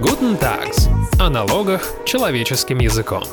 Guten Tags. О налогах человеческим языком.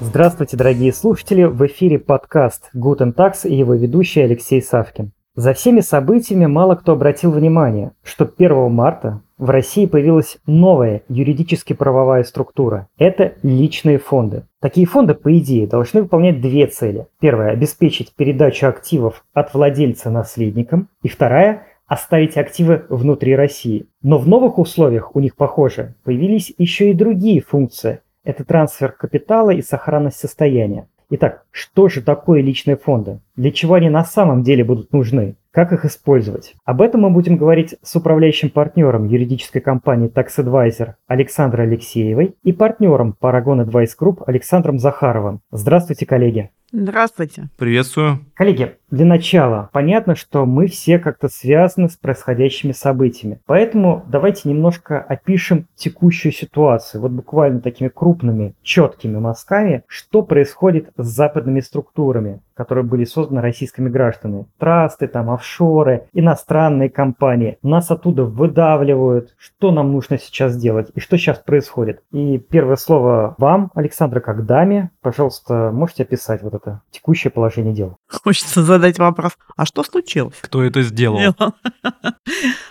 Здравствуйте, дорогие слушатели! В эфире подкаст Guten Tax и его ведущий Алексей Савкин. За всеми событиями мало кто обратил внимание, что 1 марта в России появилась новая юридически правовая структура. Это личные фонды. Такие фонды, по идее, должны выполнять две цели. Первая – обеспечить передачу активов от владельца наследникам. И вторая – оставить активы внутри России. Но в новых условиях у них, похоже, появились еще и другие функции. Это трансфер капитала и сохранность состояния. Итак, что же такое личные фонды? Для чего они на самом деле будут нужны? Как их использовать? Об этом мы будем говорить с управляющим партнером юридической компании Tax Advisor Александрой Алексеевой и партнером Paragon Advice Group Александром Захаровым. Здравствуйте, коллеги. Здравствуйте. Приветствую. Коллеги, для начала, понятно, что мы все как-то связаны с происходящими событиями. Поэтому давайте немножко опишем текущую ситуацию. Вот буквально такими крупными, четкими мазками, что происходит с западными структурами, которые были созданы российскими гражданами. Трасты, там, офшоры, иностранные компании. Нас оттуда выдавливают. Что нам нужно сейчас делать и что сейчас происходит? И первое слово вам, Александра, как даме. Пожалуйста, можете описать вот это текущее положение дел? Хочется задать вопрос, а что случилось? Кто это сделал?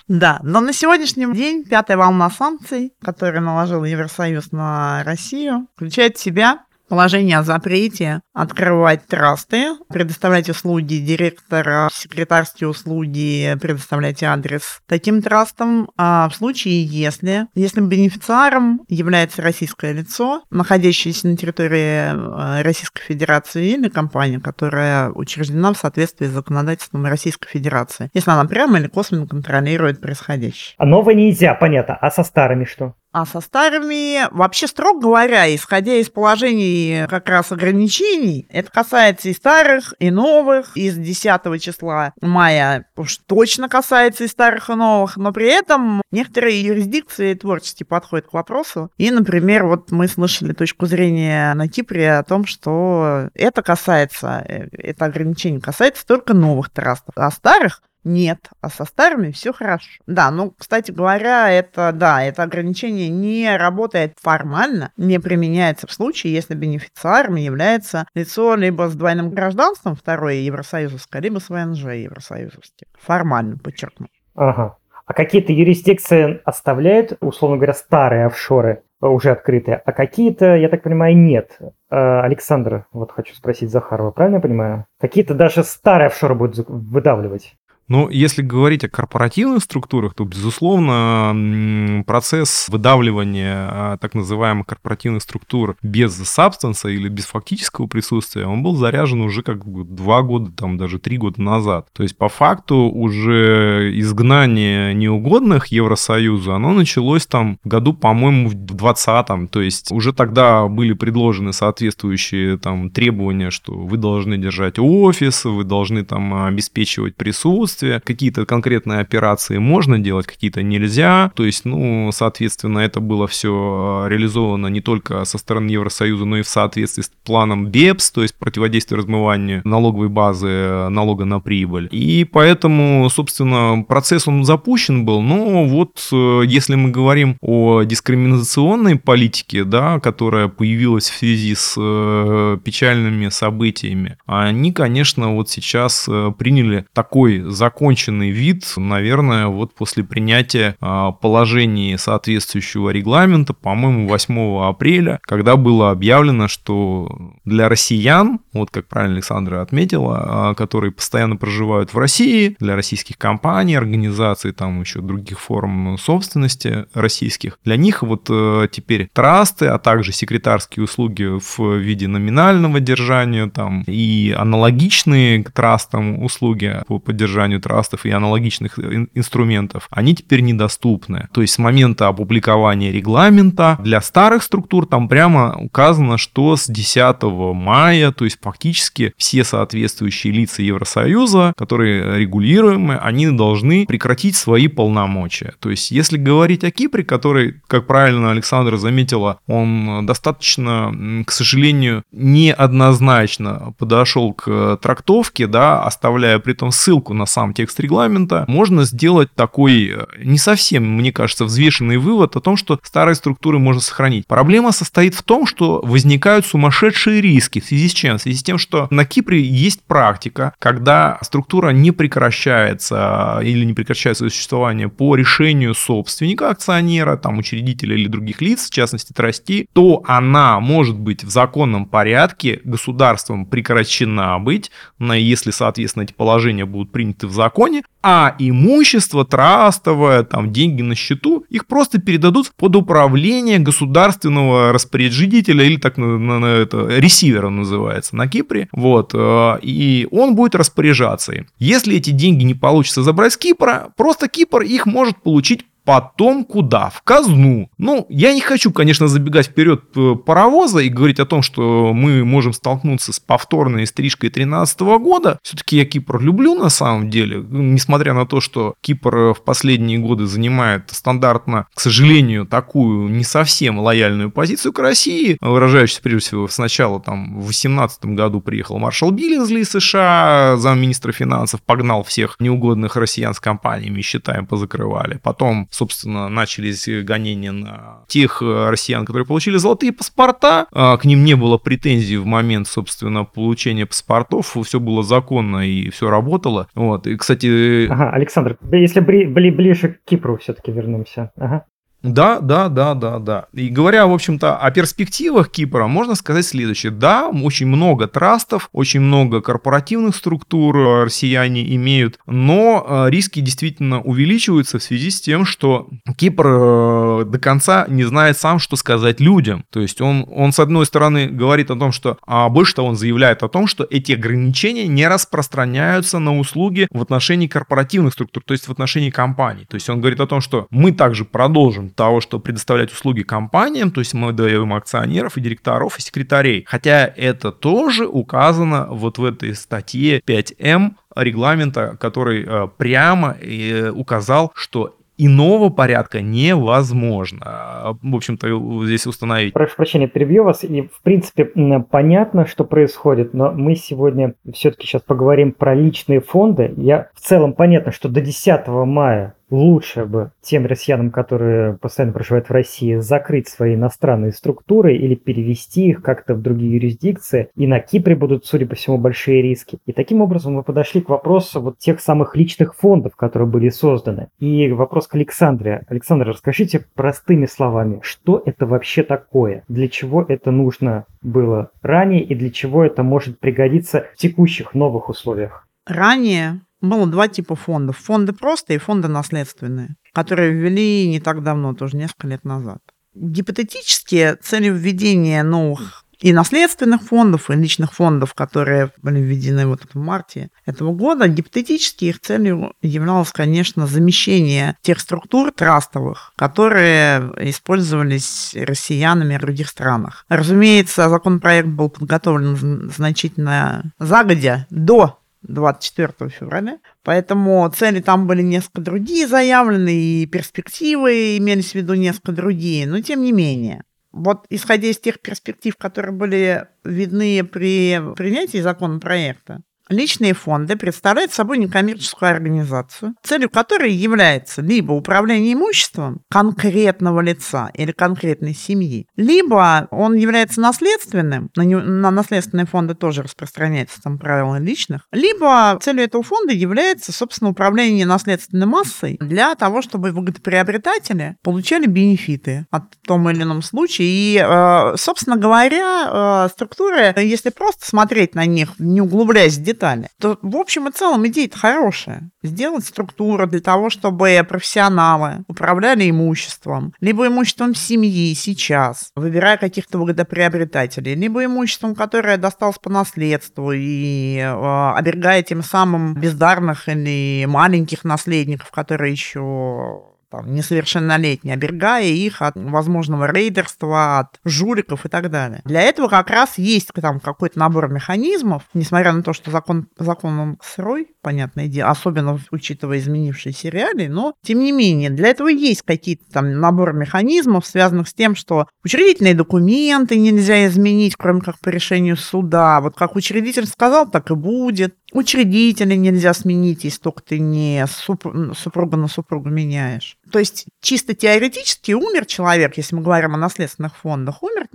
Да, но на сегодняшний день пятая волна санкций, которую наложил Евросоюз на Россию, включает в себя положение о запрете открывать трасты, предоставлять услуги директора, секретарские услуги, предоставлять адрес таким трастам, а в случае, если, если бенефициаром является российское лицо, находящееся на территории э, Российской Федерации или компания, которая учреждена в соответствии с законодательством Российской Федерации, если она прямо или косвенно контролирует происходящее. А новое нельзя, понятно. А со старыми что? А со старыми, вообще, строго говоря, исходя из положений как раз ограничений, это касается и старых, и новых. Из 10 числа мая уж точно касается и старых, и новых. Но при этом некоторые юрисдикции творчески подходят к вопросу. И, например, вот мы слышали точку зрения на Кипре о том, что это касается, э, это ограничение касается только новых трастов. А старых нет, а со старыми все хорошо. Да, ну, кстати говоря, это, да, это ограничение не работает формально, не применяется в случае, если бенефициаром является лицо либо с двойным гражданством, второе евросоюзовское, либо с ВНЖ евросоюзовским. Формально, подчеркну. Ага. А какие-то юрисдикции оставляют, условно говоря, старые офшоры э, уже открытые, а какие-то, я так понимаю, нет. Э, Александр, вот хочу спросить Захарова, правильно я понимаю? Какие-то даже старые офшоры будут выдавливать? Но если говорить о корпоративных структурах, то, безусловно, процесс выдавливания а, так называемых корпоративных структур без сабстанса или без фактического присутствия, он был заряжен уже как бы два года, там даже три года назад. То есть, по факту, уже изгнание неугодных Евросоюзу, оно началось там в году, по-моему, в 20-м. То есть, уже тогда были предложены соответствующие там требования, что вы должны держать офис, вы должны там обеспечивать присутствие, отсутствие. Какие-то конкретные операции можно делать, какие-то нельзя. То есть, ну, соответственно, это было все а, реализовано не только со стороны Евросоюза, но и в соответствии с планом БЕПС, то есть противодействие размыванию налоговой базы э, налога на прибыль. И поэтому, собственно, процесс он запущен был. Но вот э, если мы говорим о дискриминационной политике, да, которая появилась в связи с э, печальными событиями, они, конечно, вот сейчас приняли такой закон законченный вид, наверное, вот после принятия а, положений соответствующего регламента, по-моему, 8 апреля, когда было объявлено, что для россиян, вот как правильно Александра отметила, а, которые постоянно проживают в России, для российских компаний, организаций, там еще других форм собственности российских, для них вот э, теперь трасты, а также секретарские услуги в виде номинального держания там и аналогичные к трастам услуги по поддержанию созданию трастов и аналогичных инструментов, они теперь недоступны. То есть с момента опубликования регламента для старых структур там прямо указано, что с 10 мая, то есть фактически все соответствующие лица Евросоюза, которые регулируемы, они должны прекратить свои полномочия. То есть если говорить о Кипре, который, как правильно Александра заметила, он достаточно, к сожалению, неоднозначно подошел к трактовке, да, оставляя при том ссылку на сам сам текст регламента, можно сделать такой э, не совсем, мне кажется, взвешенный вывод о том, что старые структуры можно сохранить. Проблема состоит в том, что возникают сумасшедшие риски. В связи с чем? В связи с тем, что на Кипре есть практика, когда структура не прекращается э, или не прекращает свое существование по решению собственника, акционера, там, учредителя или других лиц, в частности, трасти, то она может быть в законном порядке государством прекращена быть, если, соответственно, эти положения будут приняты в законе, а имущество трастовое, там деньги на счету, их просто передадут под управление государственного распоряжителя или так на, на, на это ресивера называется на Кипре, вот, э, и он будет распоряжаться им. Если эти деньги не получится забрать с Кипра, просто Кипр их может получить Потом куда? В казну. Ну, я не хочу, конечно, забегать вперед э, паровоза и говорить о том, что мы можем столкнуться с повторной стрижкой 2013 года. Все-таки я Кипр люблю на самом деле, несмотря на то, что Кипр э, в последние годы занимает стандартно, к сожалению, такую не совсем лояльную позицию к России, выражающуюся прежде всего сначала там в 2018 году приехал маршал Биллинзли из США, замминистра финансов, погнал всех неугодных россиян с компаниями, считаем, позакрывали. Потом собственно, начались гонения на тех э, россиян, которые получили золотые паспорта. А, к ним не было претензий в момент, собственно, получения паспортов. Все было законно и все работало. Вот. И, кстати... Ага, Александр, если бли ближе к Кипру все-таки вернемся. Ага. Да, да, да, да, да. И говоря, в общем-то, о перспективах Кипра, можно сказать следующее. Да, очень много трастов, очень много корпоративных структур э, россияне имеют, но э, риски действительно увеличиваются в связи с тем, что Кипр э, до конца не знает сам, что сказать людям. То есть он, он с одной стороны, говорит о том, что, а больше того, он заявляет о том, что эти ограничения не распространяются на услуги в отношении корпоративных структур, то есть в отношении компаний. То есть он говорит о том, что мы также продолжим того, что предоставлять услуги компаниям, то есть мы даем акционеров и директоров и секретарей. Хотя это тоже указано вот в этой статье 5М регламента, который э, прямо э, указал, что иного порядка невозможно, в общем-то, здесь установить. Прошу прощения, перебью вас, и, в принципе, понятно, что происходит, но мы сегодня все-таки сейчас поговорим про личные фонды. Я в целом понятно, что до 10 мая лучше бы тем россиянам, которые постоянно проживают в России, закрыть свои иностранные структуры или перевести их как-то в другие юрисдикции. И на Кипре будут, судя по всему, большие риски. И таким образом мы подошли к вопросу вот тех самых личных фондов, которые были созданы. И вопрос к Александре. Александр, расскажите простыми словами, что это вообще такое? Для чего это нужно было ранее и для чего это может пригодиться в текущих новых условиях? Ранее было два типа фондов. Фонды просто и фонды наследственные, которые ввели не так давно, тоже несколько лет назад. Гипотетически целью введения новых и наследственных фондов, и личных фондов, которые были введены вот в марте этого года, гипотетически их целью являлось, конечно, замещение тех структур трастовых, которые использовались россиянами в других странах. Разумеется, законопроект был подготовлен значительно загодя до 24 февраля. Поэтому цели там были несколько другие заявлены, и перспективы имелись в виду несколько другие, но тем не менее. Вот исходя из тех перспектив, которые были видны при принятии законопроекта, Личные фонды представляют собой некоммерческую организацию, целью которой является либо управление имуществом конкретного лица или конкретной семьи, либо он является наследственным, на, не, на наследственные фонды тоже распространяется там правила личных, либо целью этого фонда является, собственно, управление наследственной массой для того, чтобы выгодоприобретатели получали бенефиты от том или ином случае. И, э, собственно говоря, э, структуры, если просто смотреть на них, не углубляясь в детали, то в общем и целом идея-то хорошая. Сделать структуру для того, чтобы профессионалы управляли имуществом, либо имуществом семьи сейчас, выбирая каких-то выгодоприобретателей, либо имуществом, которое досталось по наследству и э, оберегая тем самым бездарных или маленьких наследников, которые еще там, несовершеннолетние, оберегая их от возможного рейдерства, от жуликов и так далее. Для этого как раз есть там какой-то набор механизмов, несмотря на то, что закон, закон он сырой, понятное дело, особенно учитывая изменившиеся реалии, но тем не менее, для этого есть какие-то там набор механизмов, связанных с тем, что учредительные документы нельзя изменить, кроме как по решению суда. Вот как учредитель сказал, так и будет. Учредителя нельзя сменить, если только ты не супруга на супругу меняешь. То есть чисто теоретически умер человек, если мы говорим о наследственных фондах, умер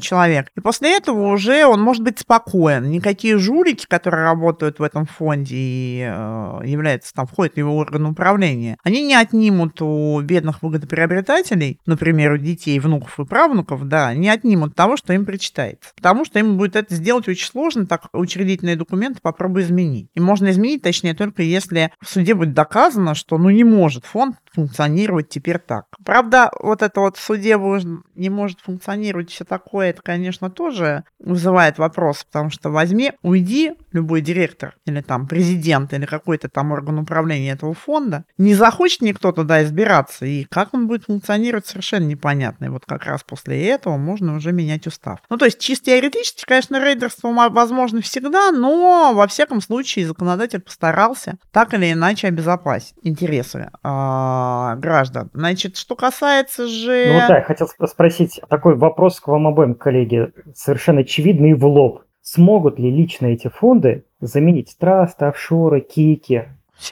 человек, и после этого уже он может быть спокоен. Никакие жулики, которые работают в этом фонде и э, являются там, входят в его орган управления, они не отнимут у бедных выгодоприобретателей, например, у детей, внуков и правнуков, да, не отнимут того, что им причитается. Потому что им будет это сделать очень сложно, так учредительные документы попробуй изменить. И можно изменить, точнее, только если в суде будет доказано, что ну не может фонд функционировать теперь так. Правда, вот это вот в суде не может функционировать все такое, это, конечно, тоже вызывает вопрос, потому что возьми, уйди, любой директор или там президент или какой-то там орган управления этого фонда, не захочет никто туда избираться, и как он будет функционировать, совершенно непонятно. И вот как раз после этого можно уже менять устав. Ну, то есть, чисто теоретически, конечно, рейдерство возможно всегда, но во всяком случае законодатель постарался так или иначе обезопасить интересы э, граждан. Значит, что касается же... Ну, да, я хотел спросить такой вопрос к вам обоим, коллеги, совершенно очевидный в лоб. Смогут ли лично эти фонды заменить трасты, офшоры, КИКи?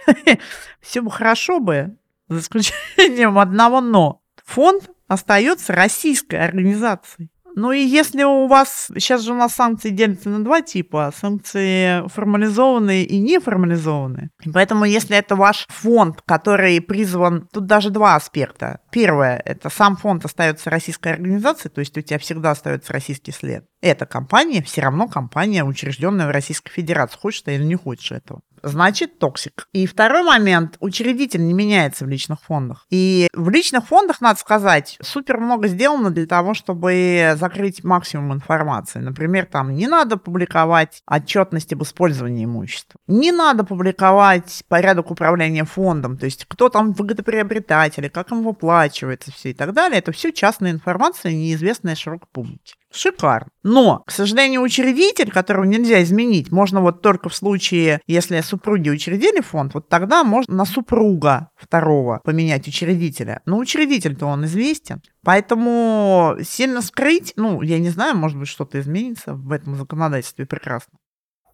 Бы хорошо бы, за исключением одного «но». Фонд остается российской организацией. Ну и если у вас, сейчас же у нас санкции делятся на два типа, санкции формализованные и неформализованные. Поэтому если это ваш фонд, который призван, тут даже два аспекта. Первое, это сам фонд остается российской организацией, то есть у тебя всегда остается российский след. Эта компания все равно компания, учрежденная в Российской Федерации, хочешь ты или не хочешь этого значит toxic. И второй момент, учредитель не меняется в личных фондах. И в личных фондах, надо сказать, супер много сделано для того, чтобы закрыть максимум информации. Например, там не надо публиковать отчетность об использовании имущества. Не надо публиковать порядок управления фондом, то есть кто там выгодоприобретатели, как им выплачивается все и так далее. Это все частная информация, неизвестная широкой публике. Шикарно. Но, к сожалению, учредитель, которого нельзя изменить, можно вот только в случае, если супруги учредили фонд, вот тогда можно на супруга второго поменять учредителя. Но учредитель-то он известен. Поэтому сильно скрыть, ну, я не знаю, может быть, что-то изменится в этом законодательстве прекрасно.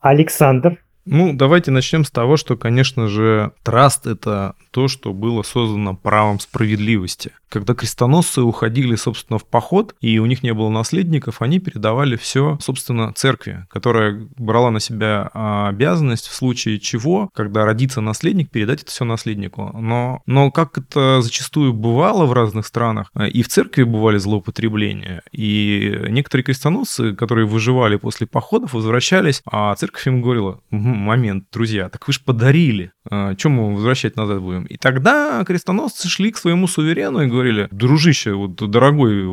Александр, ну, давайте начнем с того, что, конечно же, траст — это то, что было создано правом справедливости. Когда крестоносцы уходили, собственно, в поход, и у них не было наследников, они передавали все, собственно, церкви, которая брала на себя а, обязанность в случае чего, когда родится наследник, передать это все наследнику. Но, но как это зачастую бывало в разных странах, э, и в церкви бывали злоупотребления, и некоторые крестоносцы, которые выживали после походов, возвращались, а церковь им говорила, момент, друзья, так вы же подарили, а, чем мы возвращать назад будем? И тогда крестоносцы шли к своему суверену и говорили, дружище, вот дорогой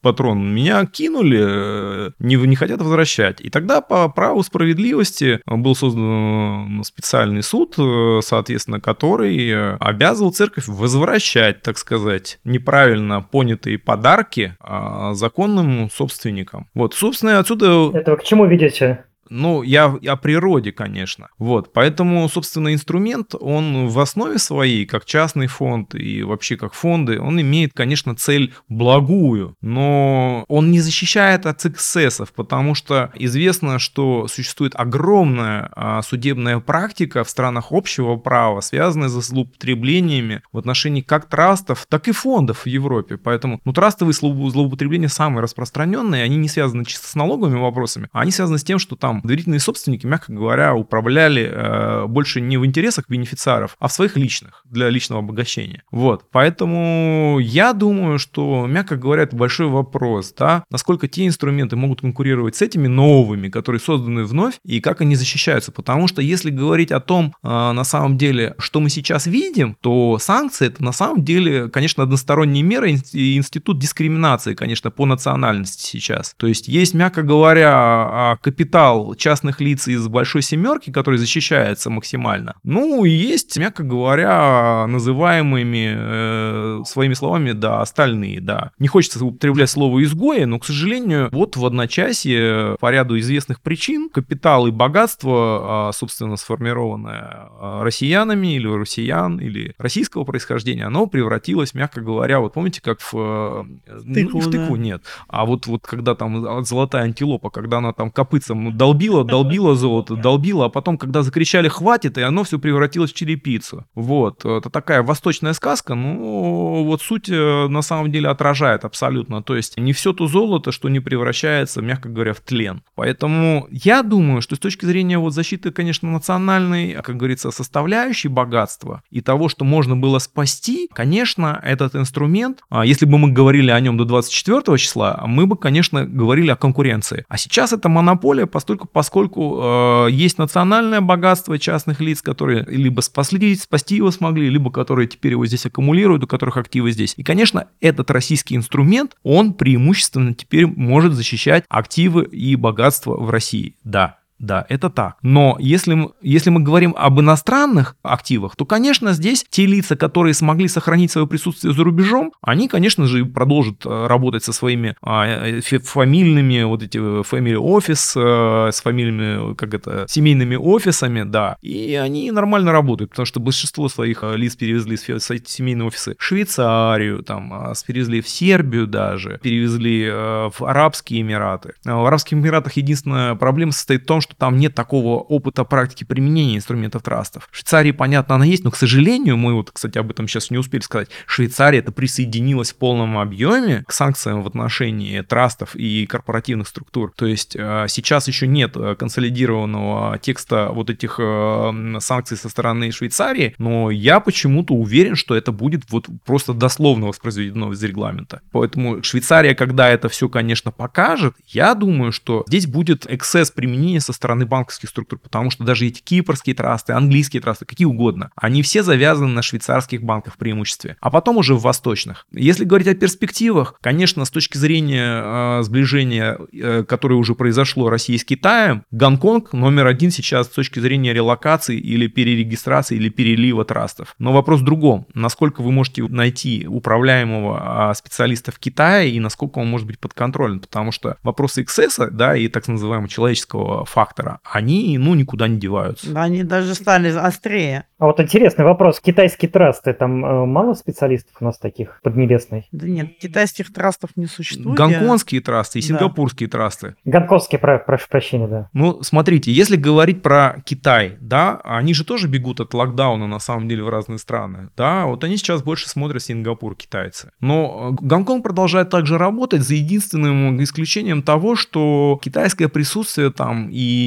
патрон, меня кинули, э, не, не хотят возвращать. И тогда по праву справедливости был создан специальный суд, э, соответственно, который э, обязывал церковь возвращать, так сказать, неправильно понятые подарки а, законным собственникам. Вот, собственно, отсюда... Это к чему ведете? Ну, я о природе, конечно. Вот, поэтому, собственно, инструмент, он в основе своей, как частный фонд и вообще как фонды, он имеет, конечно, цель благую, но он не защищает от эксцессов, потому что известно, что существует огромная а, судебная практика в странах общего права, связанная с злоупотреблениями в отношении как трастов, так и фондов в Европе. Поэтому, ну, трастовые злоупотребления самые распространенные, они не связаны чисто с налоговыми вопросами, а они связаны с тем, что там доверительные собственники, мягко говоря, управляли э, больше не в интересах бенефициаров, а в своих личных, для личного обогащения. Вот, поэтому я думаю, что, мягко говоря, это большой вопрос, да, насколько те инструменты могут конкурировать с этими новыми, которые созданы вновь, и как они защищаются, потому что если говорить о том, э, на самом деле, что мы сейчас видим, то санкции это на самом деле, конечно, односторонние меры и институт дискриминации, конечно, по национальности сейчас. То есть есть, мягко говоря, а, капитал частных лиц из большой семерки, который защищается максимально. Ну, и есть, мягко говоря, называемыми э, своими словами, да, остальные, да. Не хочется употреблять слово изгои, но, к сожалению, вот в одночасье по ряду известных причин капитал и богатство, а, собственно, сформированное а, россиянами или россиян, или российского происхождения, оно превратилось, мягко говоря, вот помните, как в... Тыкву, ну, в тыкву да. нет. А вот, вот когда там золотая антилопа, когда она там копытцем долбит долбило, долбило золото, долбило, а потом, когда закричали «хватит», и оно все превратилось в черепицу. Вот, это такая восточная сказка, но вот суть э, на самом деле отражает абсолютно. То есть не все то золото, что не превращается, мягко говоря, в тлен. Поэтому я думаю, что с точки зрения вот защиты, конечно, национальной, как говорится, составляющей богатства и того, что можно было спасти, конечно, этот инструмент, а если бы мы говорили о нем до 24 числа, мы бы, конечно, говорили о конкуренции. А сейчас это монополия, поскольку, поскольку э, есть национальное богатство частных лиц, которые либо спасли, спасти его смогли, либо которые теперь его здесь аккумулируют, у которых активы здесь. И, конечно, этот российский инструмент, он преимущественно теперь может защищать активы и богатство в России. Да, да, это так. Но если если мы говорим об иностранных активах, то, конечно, здесь те лица, которые смогли сохранить свое присутствие за рубежом, они, конечно же, продолжат э, работать со своими а, э, фамильными, вот эти э, family office, с фамильными, как это, семейными офисами, да. И они нормально работают, потому что большинство своих лиц перевезли в семейные офисы в Швейцарию, там, а, перевезли в Сербию даже, перевезли в Арабские Эмираты. В Арабских Эмиратах единственная проблема состоит в том, что там нет такого опыта практики применения инструментов трастов. В Швейцарии, понятно, она есть, но, к сожалению, мы вот, кстати, об этом сейчас не успели сказать, Швейцария это присоединилась в полном объеме к санкциям в отношении трастов и корпоративных структур. То есть э, сейчас еще нет э, консолидированного текста вот этих э, санкций со стороны Швейцарии, но я почему-то уверен, что это будет вот просто дословно воспроизведено из регламента. Поэтому Швейцария, когда это все, конечно, покажет, я думаю, что здесь будет эксцесс применения со стороны банковских структур, потому что даже эти кипрские трасты, английские трасты, какие угодно, они все завязаны на швейцарских банках в преимуществе, а потом уже в восточных. Если говорить о перспективах, конечно, с точки зрения э, сближения, э, которое уже произошло России с Китаем, Гонконг номер один сейчас с точки зрения релокации или перерегистрации или перелива трастов. Но вопрос в другом. Насколько вы можете найти управляемого а, специалиста в Китае и насколько он может быть подконтролен, потому что вопросы эксцесса, да, и так называемого человеческого фактора фактора, они, ну, никуда не деваются. Да, они даже стали острее. А вот интересный вопрос. Китайские трасты, там э, мало специалистов у нас таких поднебесной? Да нет, китайских трастов не существует. Гонконгские трасты и сингапурские да. трасты. Гонконгские, про, прошу прощения, да. Ну, смотрите, если говорить про Китай, да, они же тоже бегут от локдауна, на самом деле, в разные страны, да, вот они сейчас больше смотрят Сингапур, китайцы. Но э, Гонконг продолжает также работать за единственным исключением того, что китайское присутствие там и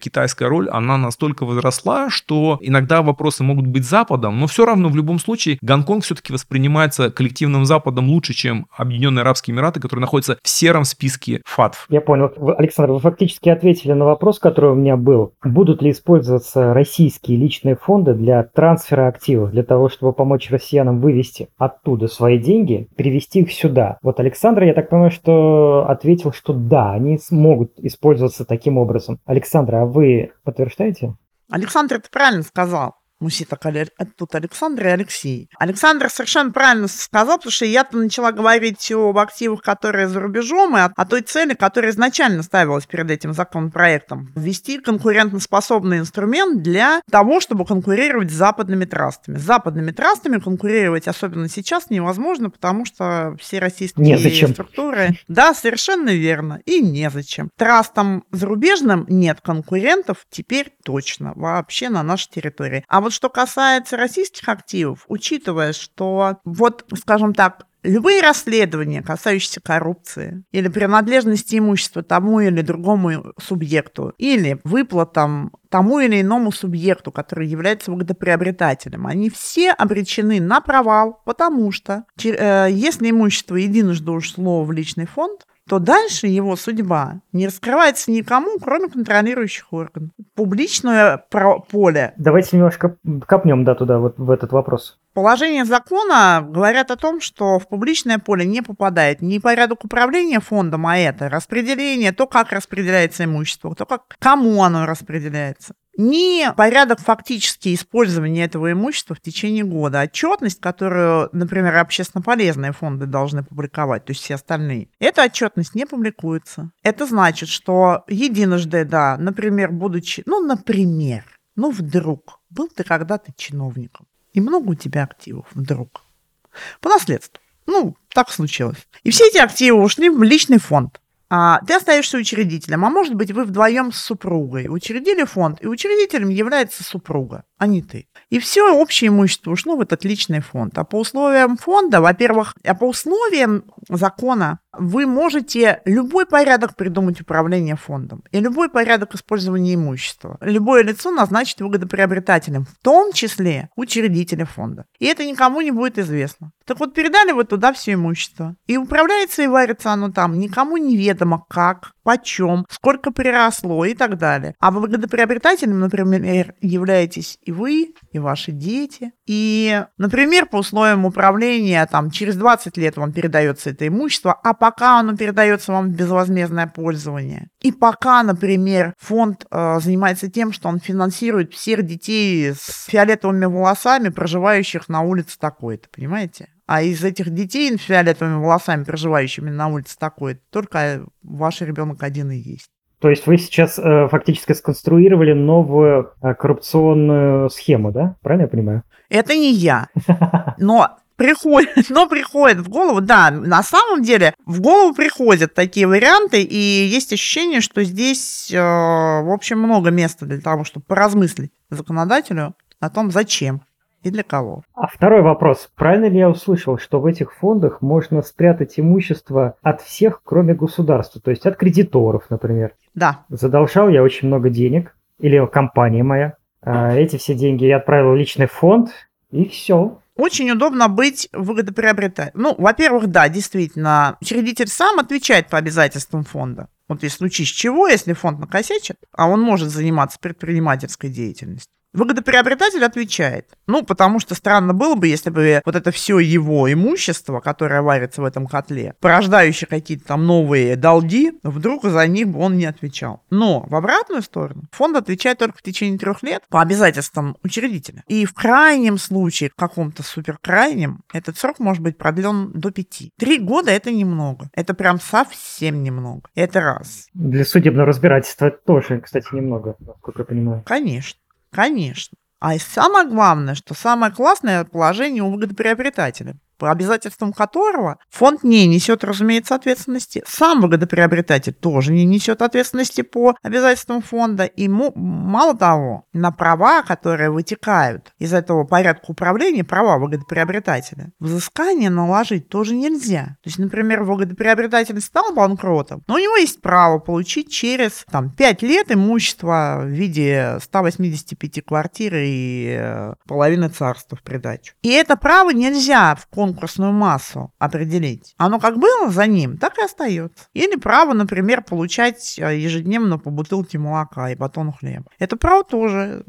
китайская роль, она настолько возросла, что иногда вопросы могут быть Западом, но все равно в любом случае Гонконг все-таки воспринимается коллективным Западом лучше, чем Объединенные Арабские Эмираты, которые находятся в сером списке ФАТФ. Я понял. Александр, вы фактически ответили на вопрос, который у меня был. Будут ли использоваться российские личные фонды для трансфера активов, для того, чтобы помочь россиянам вывести оттуда свои деньги, перевести их сюда? Вот Александр, я так понимаю, что ответил, что да, они смогут использоваться таким образом образом. Александра, а вы подтверждаете? Александр это правильно сказал. Муси так, тут Александр и Алексей. Александр совершенно правильно сказал, потому что я-то начала говорить об активах, которые за рубежом, и о, о той цели, которая изначально ставилась перед этим законопроектом. Ввести конкурентоспособный инструмент для того, чтобы конкурировать с западными трастами. С западными трастами конкурировать, особенно сейчас, невозможно, потому что все российские незачем. структуры... Да, совершенно верно. И незачем. Трастам зарубежным нет конкурентов теперь точно вообще на нашей территории. А вот вот что касается российских активов, учитывая, что вот, скажем так, Любые расследования, касающиеся коррупции или принадлежности имущества тому или другому субъекту, или выплатам тому или иному субъекту, который является выгодоприобретателем, они все обречены на провал, потому что э, если имущество единожды ушло в личный фонд, то дальше его судьба не раскрывается никому, кроме контролирующих органов. Публичное поле. Давайте немножко копнем да, туда, вот в этот вопрос. Положения закона говорят о том, что в публичное поле не попадает ни порядок управления фондом, а это распределение, то, как распределяется имущество, то, как, кому оно распределяется ни порядок фактически использования этого имущества в течение года. Отчетность, которую, например, общественно полезные фонды должны публиковать, то есть все остальные, эта отчетность не публикуется. Это значит, что единожды, да, например, будучи, ну, например, ну, вдруг, был ты когда-то чиновником, и много у тебя активов вдруг, по наследству. Ну, так случилось. И все эти активы ушли в личный фонд. А ты остаешься учредителем, а может быть вы вдвоем с супругой учредили фонд, и учредителем является супруга, а не ты. И все общее имущество ушло в этот личный фонд. А по условиям фонда, во-первых, а по условиям закона вы можете любой порядок придумать управления фондом и любой порядок использования имущества. Любое лицо назначить выгодоприобретателем, в том числе учредителя фонда. И это никому не будет известно. Так вот, передали вы туда все имущество. И управляется и варится оно там никому неведомо как, почем, сколько приросло и так далее. А выгодоприобретателем, например, являетесь и вы, и ваши дети. И, например, по условиям управления, там, через 20 лет вам передается это имущество, а пока оно передается вам в безвозмездное пользование. И пока, например, фонд э, занимается тем, что он финансирует всех детей с фиолетовыми волосами, проживающих на улице такой-то, понимаете? А из этих детей с фиолетовыми волосами, проживающими на улице такой, только ваш ребенок один и есть. То есть вы сейчас э, фактически сконструировали новую э, коррупционную схему, да? Правильно я понимаю? Это не я. Но приходит, но приходит в голову, да, на самом деле в голову приходят такие варианты, и есть ощущение, что здесь, э, в общем, много места для того, чтобы поразмыслить законодателю о том, зачем и для кого. А второй вопрос. Правильно ли я услышал, что в этих фондах можно спрятать имущество от всех, кроме государства, то есть от кредиторов, например? Да. Задолжал я очень много денег, или компания моя. А эти все деньги я отправил в личный фонд, и все. Очень удобно быть выгодоприобретателем. Ну, во-первых, да, действительно, учредитель сам отвечает по обязательствам фонда. Вот если случись чего, если фонд накосячит, а он может заниматься предпринимательской деятельностью, Выгодоприобретатель отвечает. Ну, потому что странно было бы, если бы вот это все его имущество, которое варится в этом котле, порождающее какие-то там новые долги, вдруг за них бы он не отвечал. Но в обратную сторону фонд отвечает только в течение трех лет по обязательствам учредителя. И в крайнем случае, каком-то суперкрайнем, этот срок может быть продлен до пяти. Три года это немного. Это прям совсем немного. Это раз. Для судебного разбирательства тоже, кстати, немного, насколько я понимаю. Конечно. Конечно. А самое главное, что самое классное положение у выгодоприобретателя по обязательствам которого фонд не несет, разумеется, ответственности. Сам выгодоприобретатель тоже не несет ответственности по обязательствам фонда. И мало того, на права, которые вытекают из этого порядка управления, права выгодоприобретателя, взыскание наложить тоже нельзя. То есть, например, выгодоприобретатель стал банкротом, но у него есть право получить через там, 5 лет имущество в виде 185 квартир и э, половины царства в придачу. И это право нельзя в конкурсе конкурсную массу определить. Оно как было за ним, так и остается. Или право, например, получать э, ежедневно по бутылке молока и батону хлеба. Это право тоже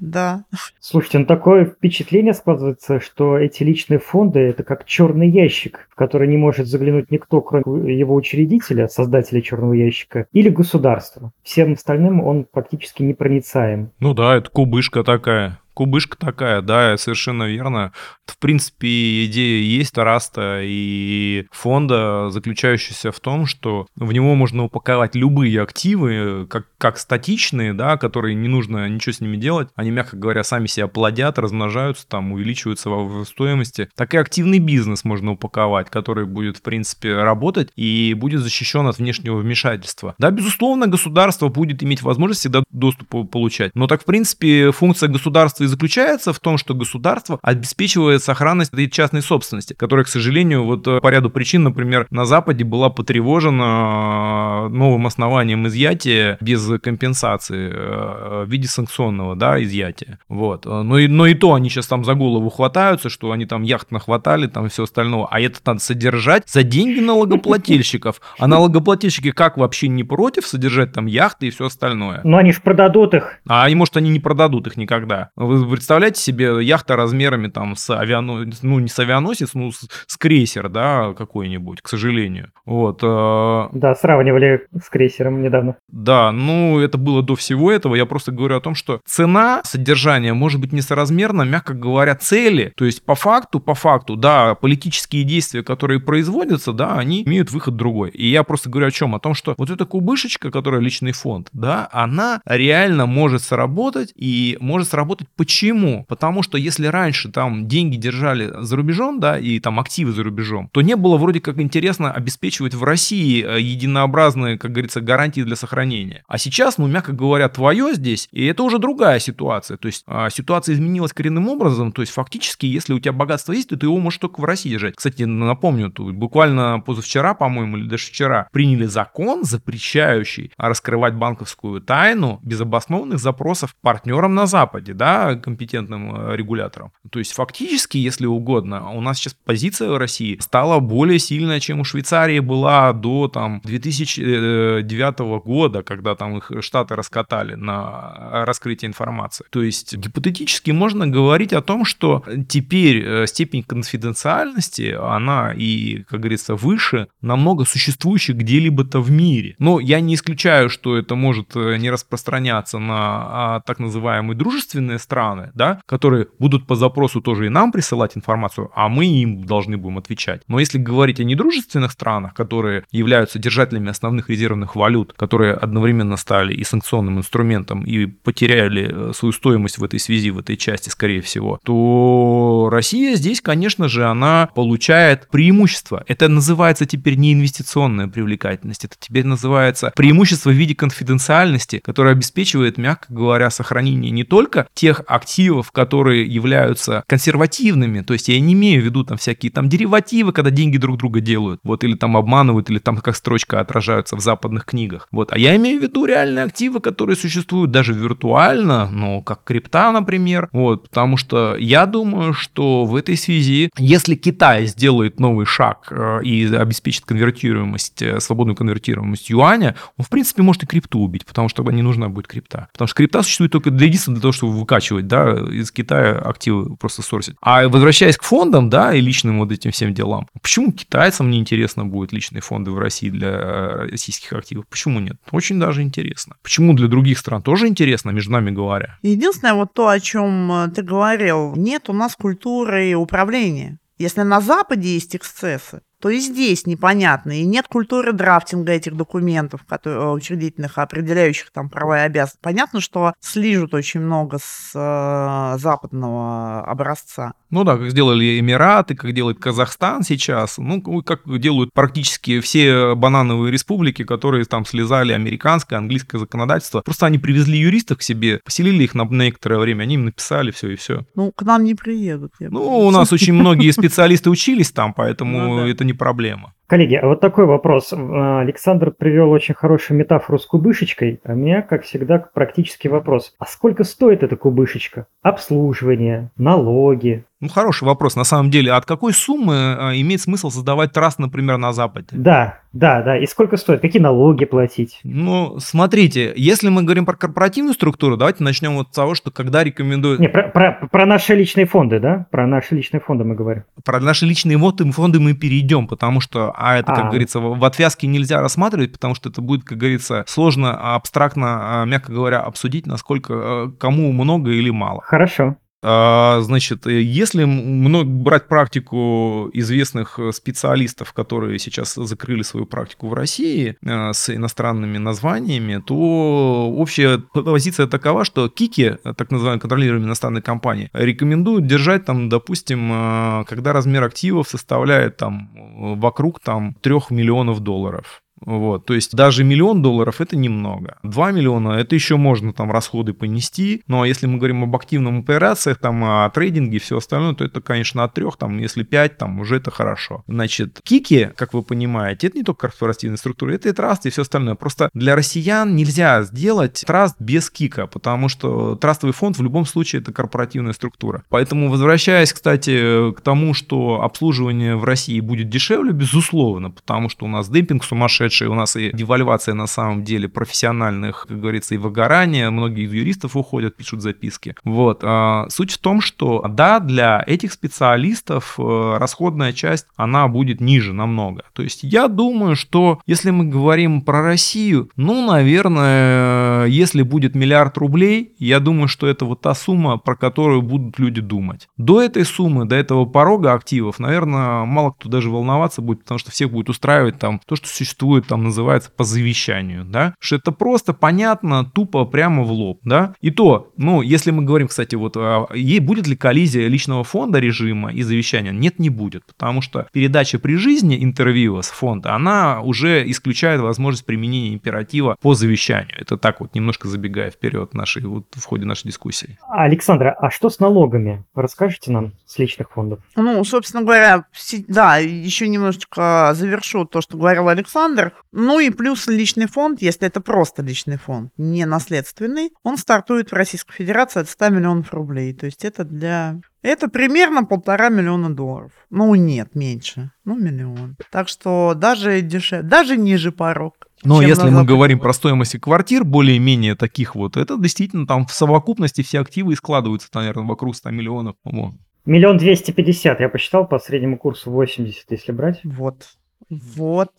да. Слушайте, ну такое впечатление складывается, что эти личные фонды это как черный ящик, в который не может заглянуть никто, кроме его учредителя, создателя черного ящика, или государства. Всем остальным он практически непроницаем. Ну да, это кубышка такая кубышка такая, да, совершенно верно. В принципе, идея есть Тараста и фонда, заключающаяся в том, что в него можно упаковать любые активы, как, как статичные, да, которые не нужно ничего с ними делать. Они, мягко говоря, сами себя плодят, размножаются, там, увеличиваются в стоимости. Так и активный бизнес можно упаковать, который будет, в принципе, работать и будет защищен от внешнего вмешательства. Да, безусловно, государство будет иметь возможность всегда доступ получать. Но так, в принципе, функция государства и заключается в том, что государство обеспечивает сохранность этой частной собственности, которая, к сожалению, вот э, по ряду причин, например, на Западе была потревожена э, новым основанием изъятия без компенсации э, в виде санкционного, да, изъятия. Вот. Но и, но и то они сейчас там за голову хватаются, что они там яхт нахватали, там и все остальное. А это надо содержать за деньги налогоплательщиков. А налогоплательщики как вообще не против содержать там яхты и все остальное? Но они же продадут их. А может, они не продадут их никогда. Вы вы представляете себе яхта размерами там с авианосец, ну не с авианосец, ну с, с крейсер, да, какой-нибудь, к сожалению. Вот. Э... Да, сравнивали с крейсером недавно. Да, ну это было до всего этого. Я просто говорю о том, что цена содержания может быть несоразмерна, мягко говоря, цели. То есть по факту, по факту, да, политические действия, которые производятся, да, они имеют выход другой. И я просто говорю о чем? О том, что вот эта кубышечка, которая личный фонд, да, она реально может сработать и может сработать по Почему? Потому что если раньше там деньги держали за рубежом, да, и там активы за рубежом, то не было вроде как интересно обеспечивать в России э, единообразные, как говорится, гарантии для сохранения. А сейчас, ну, мягко говоря, твое здесь, и это уже другая ситуация. То есть а, ситуация изменилась коренным образом, то есть фактически, если у тебя богатство есть, то ты его можешь только в России держать. Кстати, напомню, тут буквально позавчера, по-моему, или даже вчера приняли закон, запрещающий раскрывать банковскую тайну без обоснованных запросов партнерам на Западе, да, компетентным э, регуляторам. То есть фактически, если угодно, у нас сейчас позиция в России стала более сильная, чем у Швейцарии была до там 2009 года, когда там их штаты раскатали на раскрытие информации. То есть гипотетически можно говорить о том, что теперь э, степень конфиденциальности, она и, как говорится, выше намного существующих где-либо-то в мире. Но я не исключаю, что это может э, не распространяться на а, так называемые дружественные страны, да, которые будут по запросу тоже и нам присылать информацию, а мы им должны будем отвечать. Но если говорить о недружественных странах, которые являются держателями основных резервных валют, которые одновременно стали и санкционным инструментом, и потеряли э, свою стоимость в этой связи, в этой части, скорее всего, то Россия здесь, конечно же, она получает преимущество. Это называется теперь не инвестиционная привлекательность, это теперь называется преимущество в виде конфиденциальности, которое обеспечивает, мягко говоря, сохранение не только тех активов, которые являются консервативными, то есть я не имею в виду там всякие там деривативы, когда деньги друг друга делают, вот, или там обманывают, или там как строчка отражаются в западных книгах, вот, а я имею в виду реальные активы, которые существуют даже виртуально, ну, как крипта, например, вот, потому что я думаю, что в этой связи, если Китай сделает новый шаг э, и обеспечит конвертируемость, э, свободную конвертируемость юаня, он, в принципе, может и крипту убить, потому что не нужна будет крипта. Потому что крипта существует только для единственного для того, чтобы выкачивать, да, из Китая активы просто сорсить. А возвращаясь к фондам, да, и личным вот этим всем делам, почему китайцам не интересно будет личные фонды в России для э, российских активов? Почему нет? Очень даже интересно. Почему для других стран тоже интересно, между нами говоря? Единственное, вот то, о чем э, ты говорил, нет у нас культуры управления. Если на Западе есть эксцессы, то и здесь непонятно. И нет культуры драфтинга этих документов, которые, э, учредительных, определяющих там права и обязанности. Понятно, что слижут очень много с э, западного образца. Ну да, как сделали Эмираты, как делает Казахстан сейчас, ну, как делают практически все банановые республики, которые там слезали американское, английское законодательство. Просто они привезли юристов к себе, поселили их на некоторое время, они им написали все и все. Ну, к нам не приедут. Ну, у нас очень многие специалисты учились там, поэтому ну это не проблема. Коллеги, а вот такой вопрос. А, Александр привел очень хорошую метафору с кубышечкой, а у меня, как всегда, практический вопрос. А сколько стоит эта кубышечка? Обслуживание, налоги, ну, хороший вопрос. На самом деле, от какой суммы э, имеет смысл создавать траст, например, на Западе? Да, да, да. И сколько стоит? Какие налоги платить? Ну, смотрите, если мы говорим про корпоративную структуру, давайте начнем вот с того, что когда рекомендуют... Не, про, про, про наши личные фонды, да? Про наши личные фонды мы говорим. Про наши личные фонды мы перейдем, потому что, а это, как а. говорится, в отвязке нельзя рассматривать, потому что это будет, как говорится, сложно, абстрактно, а, мягко говоря, обсудить, насколько э, кому много или мало. Хорошо. А, значит, э, если брать практику известных э, специалистов, которые сейчас закрыли свою практику в России э, с иностранными названиями, то общая позиция такова, что Кики, так называемые контролируемые иностранные компании, рекомендуют держать там, допустим, когда размер активов составляет там вокруг там 3 миллионов долларов. Вот, то есть даже миллион долларов это немного. 2 миллиона это еще можно там расходы понести. А если мы говорим об активном операциях, там о трейдинге и все остальное, то это, конечно, от трех, там, если 5, там уже это хорошо. Значит, кики, как вы понимаете, это не только корпоративная структура, это и траст и все остальное. Просто для россиян нельзя сделать траст без кика, потому что трастовый фонд в любом случае это корпоративная структура. Поэтому, возвращаясь, кстати, к тому, что обслуживание в России будет дешевле, безусловно, потому что у нас демпинг сумасшедший, сумасшедшие. У нас и девальвация на самом деле профессиональных, как говорится, и выгорание. Многие из юристов уходят, пишут записки. Вот. А, суть в том, что да, для этих специалистов э, расходная часть, она будет ниже намного. То есть я думаю, что если мы говорим про Россию, ну, наверное, если будет миллиард рублей, я думаю, что это вот та сумма, про которую будут люди думать. До этой суммы, до этого порога активов, наверное, мало кто даже волноваться будет, потому что всех будет устраивать там то, что существует существует, там называется по завещанию, да, что это просто понятно, тупо, прямо в лоб, да. И то, ну, если мы говорим, кстати, вот, а, ей будет ли коллизия личного фонда режима и завещания? Нет, не будет, потому что передача при жизни интервью с фонда, она уже исключает возможность применения императива по завещанию. Это так вот, немножко забегая вперед нашей, вот, в ходе нашей дискуссии. Александра, а что с налогами? Расскажите нам с личных фондов. Ну, собственно говоря, да, еще немножечко завершу то, что говорил Александр. Ну и плюс личный фонд, если это просто личный фонд, не наследственный, он стартует в Российской Федерации от 100 миллионов рублей. То есть это для это примерно полтора миллиона долларов. Ну, нет, меньше. Ну, миллион. Так что даже дешевле, даже ниже порог. Но если мы говорим про стоимость квартир, более-менее таких вот, это действительно там в совокупности все активы и складываются, наверное, вокруг 100 миллионов. Миллион двести пятьдесят, я посчитал по среднему курсу 80, если брать. Вот, вот.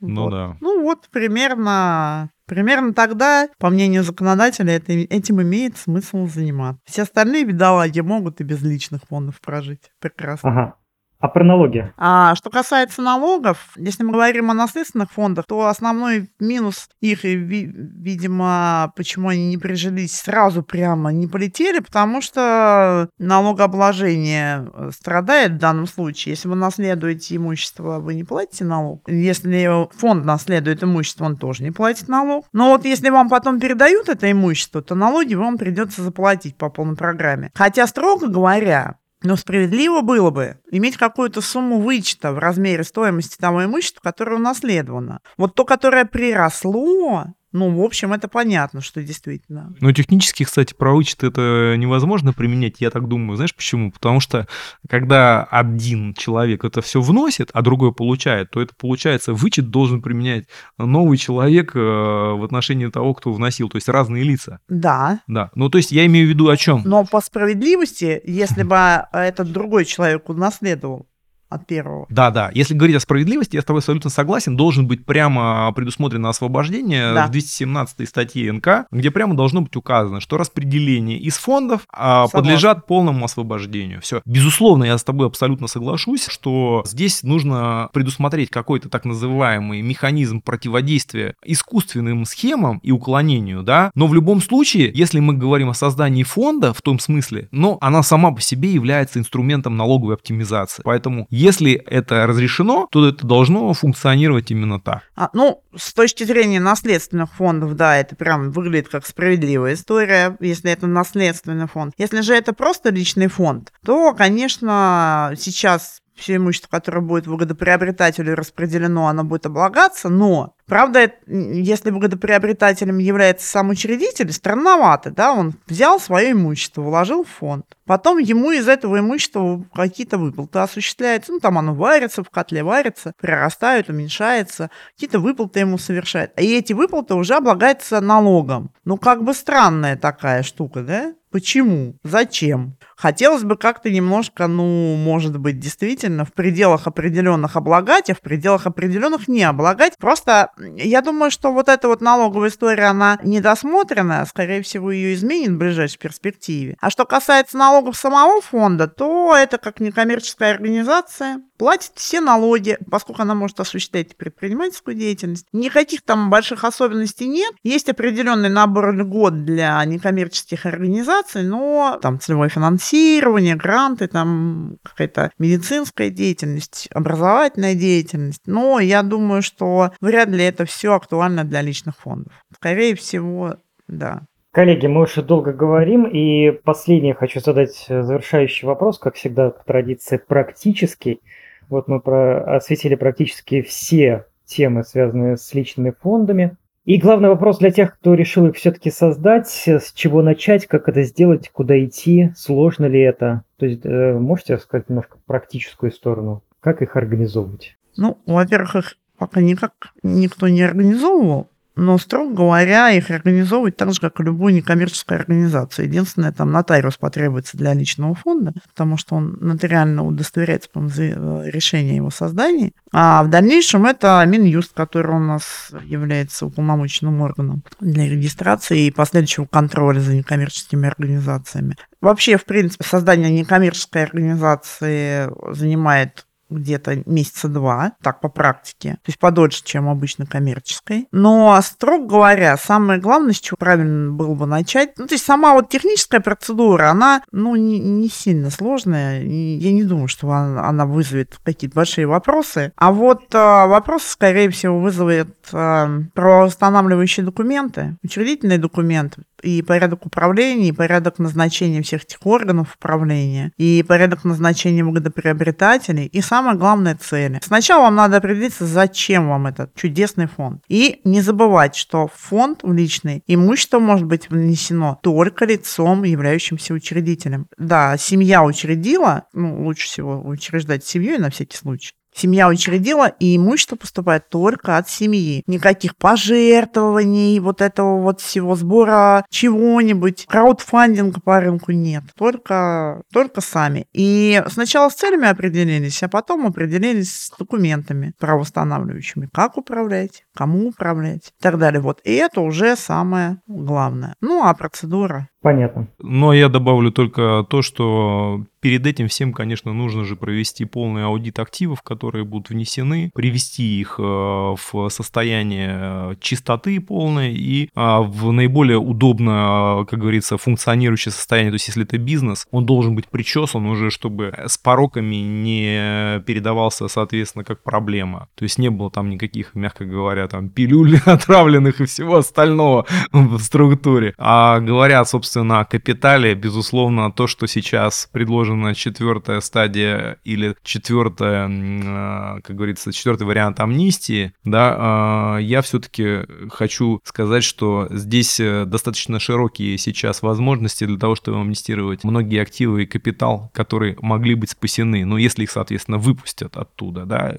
Ну вот. да. Ну вот, примерно, примерно тогда, по мнению законодателя, это, этим имеет смысл заниматься. Все остальные бедолаги могут и без личных фондов прожить. Прекрасно. Ага. А про налоги? А что касается налогов, если мы говорим о наследственных фондах, то основной минус их, и, видимо, почему они не прижились сразу прямо, не полетели, потому что налогообложение э, страдает в данном случае. Если вы наследуете имущество, вы не платите налог. Если фонд наследует имущество, он тоже не платит налог. Но вот если вам потом передают это имущество, то налоги вам придется заплатить по полной программе. Хотя, строго говоря, но справедливо было бы иметь какую-то сумму вычета в размере стоимости того имущества, которое унаследовано. Вот то, которое приросло, ну, в общем, это понятно, что действительно. Но технически, кстати, про вычет это невозможно применять, я так думаю. Знаешь почему? Потому что когда один человек это все вносит, а другой получает, то это получается вычет должен применять новый человек э, в отношении того, кто вносил, то есть разные лица. Да. Да. Ну, то есть я имею в виду о чем? Но по справедливости, если бы этот другой человек унаследовал, от первого. Да, да. Если говорить о справедливости, я с тобой абсолютно согласен. Должен быть прямо предусмотрено освобождение да. в 217 статье НК, где прямо должно быть указано, что распределение из фондов а, подлежат полному освобождению. Все. Безусловно, я с тобой абсолютно соглашусь, что здесь нужно предусмотреть какой-то так называемый механизм противодействия искусственным схемам и уклонению, да. Но в любом случае, если мы говорим о создании фонда в том смысле, но она сама по себе является инструментом налоговой оптимизации. Поэтому если это разрешено, то это должно функционировать именно так. А, ну, с точки зрения наследственных фондов, да, это прям выглядит как справедливая история, если это наследственный фонд. Если же это просто личный фонд, то, конечно, сейчас все имущество, которое будет выгодоприобретателю распределено, оно будет облагаться, но, правда, если выгодоприобретателем является сам учредитель, странновато, да, он взял свое имущество, вложил в фонд, потом ему из этого имущества какие-то выплаты осуществляются, ну, там оно варится, в котле варится, прирастает, уменьшается, какие-то выплаты ему совершает, и эти выплаты уже облагаются налогом. Ну, как бы странная такая штука, да? Почему? Зачем? Хотелось бы как-то немножко, ну, может быть, действительно в пределах определенных облагать, а в пределах определенных не облагать. Просто я думаю, что вот эта вот налоговая история, она недосмотренная, скорее всего, ее изменит в ближайшей перспективе. А что касается налогов самого фонда, то это как некоммерческая организация, платит все налоги, поскольку она может осуществлять предпринимательскую деятельность. Никаких там больших особенностей нет. Есть определенный набор льгот для некоммерческих организаций, но там целевое финансирование, гранты, там какая-то медицинская деятельность, образовательная деятельность. Но я думаю, что вряд ли это все актуально для личных фондов. Скорее всего, да. Коллеги, мы уже долго говорим, и последний хочу задать завершающий вопрос, как всегда, по традиции практический. Вот мы про, осветили практически все темы, связанные с личными фондами. И главный вопрос для тех, кто решил их все-таки создать, с чего начать, как это сделать, куда идти, сложно ли это. То есть э, можете рассказать немножко практическую сторону, как их организовывать? Ну, во-первых, их пока никак никто не организовывал. Но, строго говоря, их организовывать так же, как и любую некоммерческую организацию. Единственное, там нотариус потребуется для личного фонда, потому что он нотариально удостоверяется по э, решение его создания. А в дальнейшем это Минюст, который у нас является уполномоченным органом для регистрации и последующего контроля за некоммерческими организациями. Вообще, в принципе, создание некоммерческой организации занимает где-то месяца два, так по практике, то есть подольше, чем обычно коммерческой. Но, строго говоря, самое главное, с чего правильно было бы начать, ну, то есть сама вот техническая процедура, она, ну, не, не сильно сложная, я не думаю, что она, она вызовет какие-то большие вопросы, а вот э, вопросы, скорее всего, вызовет э, правоустанавливающие документы, учредительные документы, и порядок управления, и порядок назначения всех этих органов управления, и порядок назначения выгодоприобретателей, и самое главное цели. Сначала вам надо определиться, зачем вам этот чудесный фонд. И не забывать, что фонд в личный имущество может быть внесено только лицом, являющимся учредителем. Да, семья учредила, ну, лучше всего учреждать семью на всякий случай. Семья учредила, и имущество поступает только от семьи. Никаких пожертвований, вот этого вот всего сбора чего-нибудь, краудфандинга по рынку нет. Только, только сами. И сначала с целями определились, а потом определились с документами правоустанавливающими. Как управлять, кому управлять и так далее. Вот. И это уже самое главное. Ну, а процедура Понятно. Но я добавлю только то, что перед этим всем, конечно, нужно же провести полный аудит активов, которые будут внесены, привести их э, в состояние чистоты полной и а, в наиболее удобно, как говорится, функционирующее состояние. То есть, если это бизнес, он должен быть причесан уже, чтобы с пороками не передавался, соответственно, как проблема. То есть, не было там никаких, мягко говоря, там пилюль отравленных и всего остального в структуре. А говорят, собственно, о капитале, безусловно, то, что сейчас предложена четвертая стадия или четвертая, а, как говорится, четвертый вариант амнистии, да, а, я все-таки хочу сказать, что здесь э, достаточно широкие сейчас возможности для того, чтобы амнистировать многие активы и капитал, которые могли быть спасены, но если их, соответственно, выпустят оттуда, да,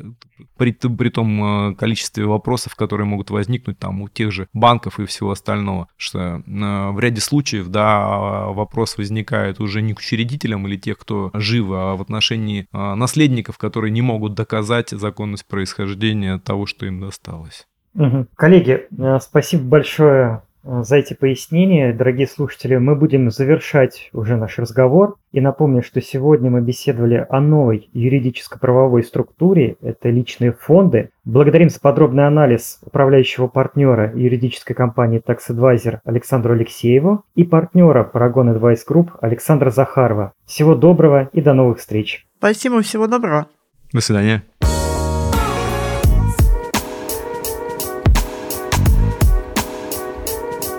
при, при том э, количестве вопросов, которые могут возникнуть там у тех же банков и всего остального, что э, в ряде случаев, да, когда вопрос возникает уже не к учредителям или тех, кто живы, а в отношении а, наследников, которые не могут доказать законность происхождения того, что им досталось. Коллеги, э, спасибо большое за эти пояснения. Дорогие слушатели, мы будем завершать уже наш разговор. И напомню, что сегодня мы беседовали о новой юридическо-правовой структуре. Это личные фонды. Благодарим за подробный анализ управляющего партнера юридической компании Tax Advisor Александру Алексееву и партнера Paragon Advice Group Александра Захарова. Всего доброго и до новых встреч. Спасибо, всего доброго. До свидания.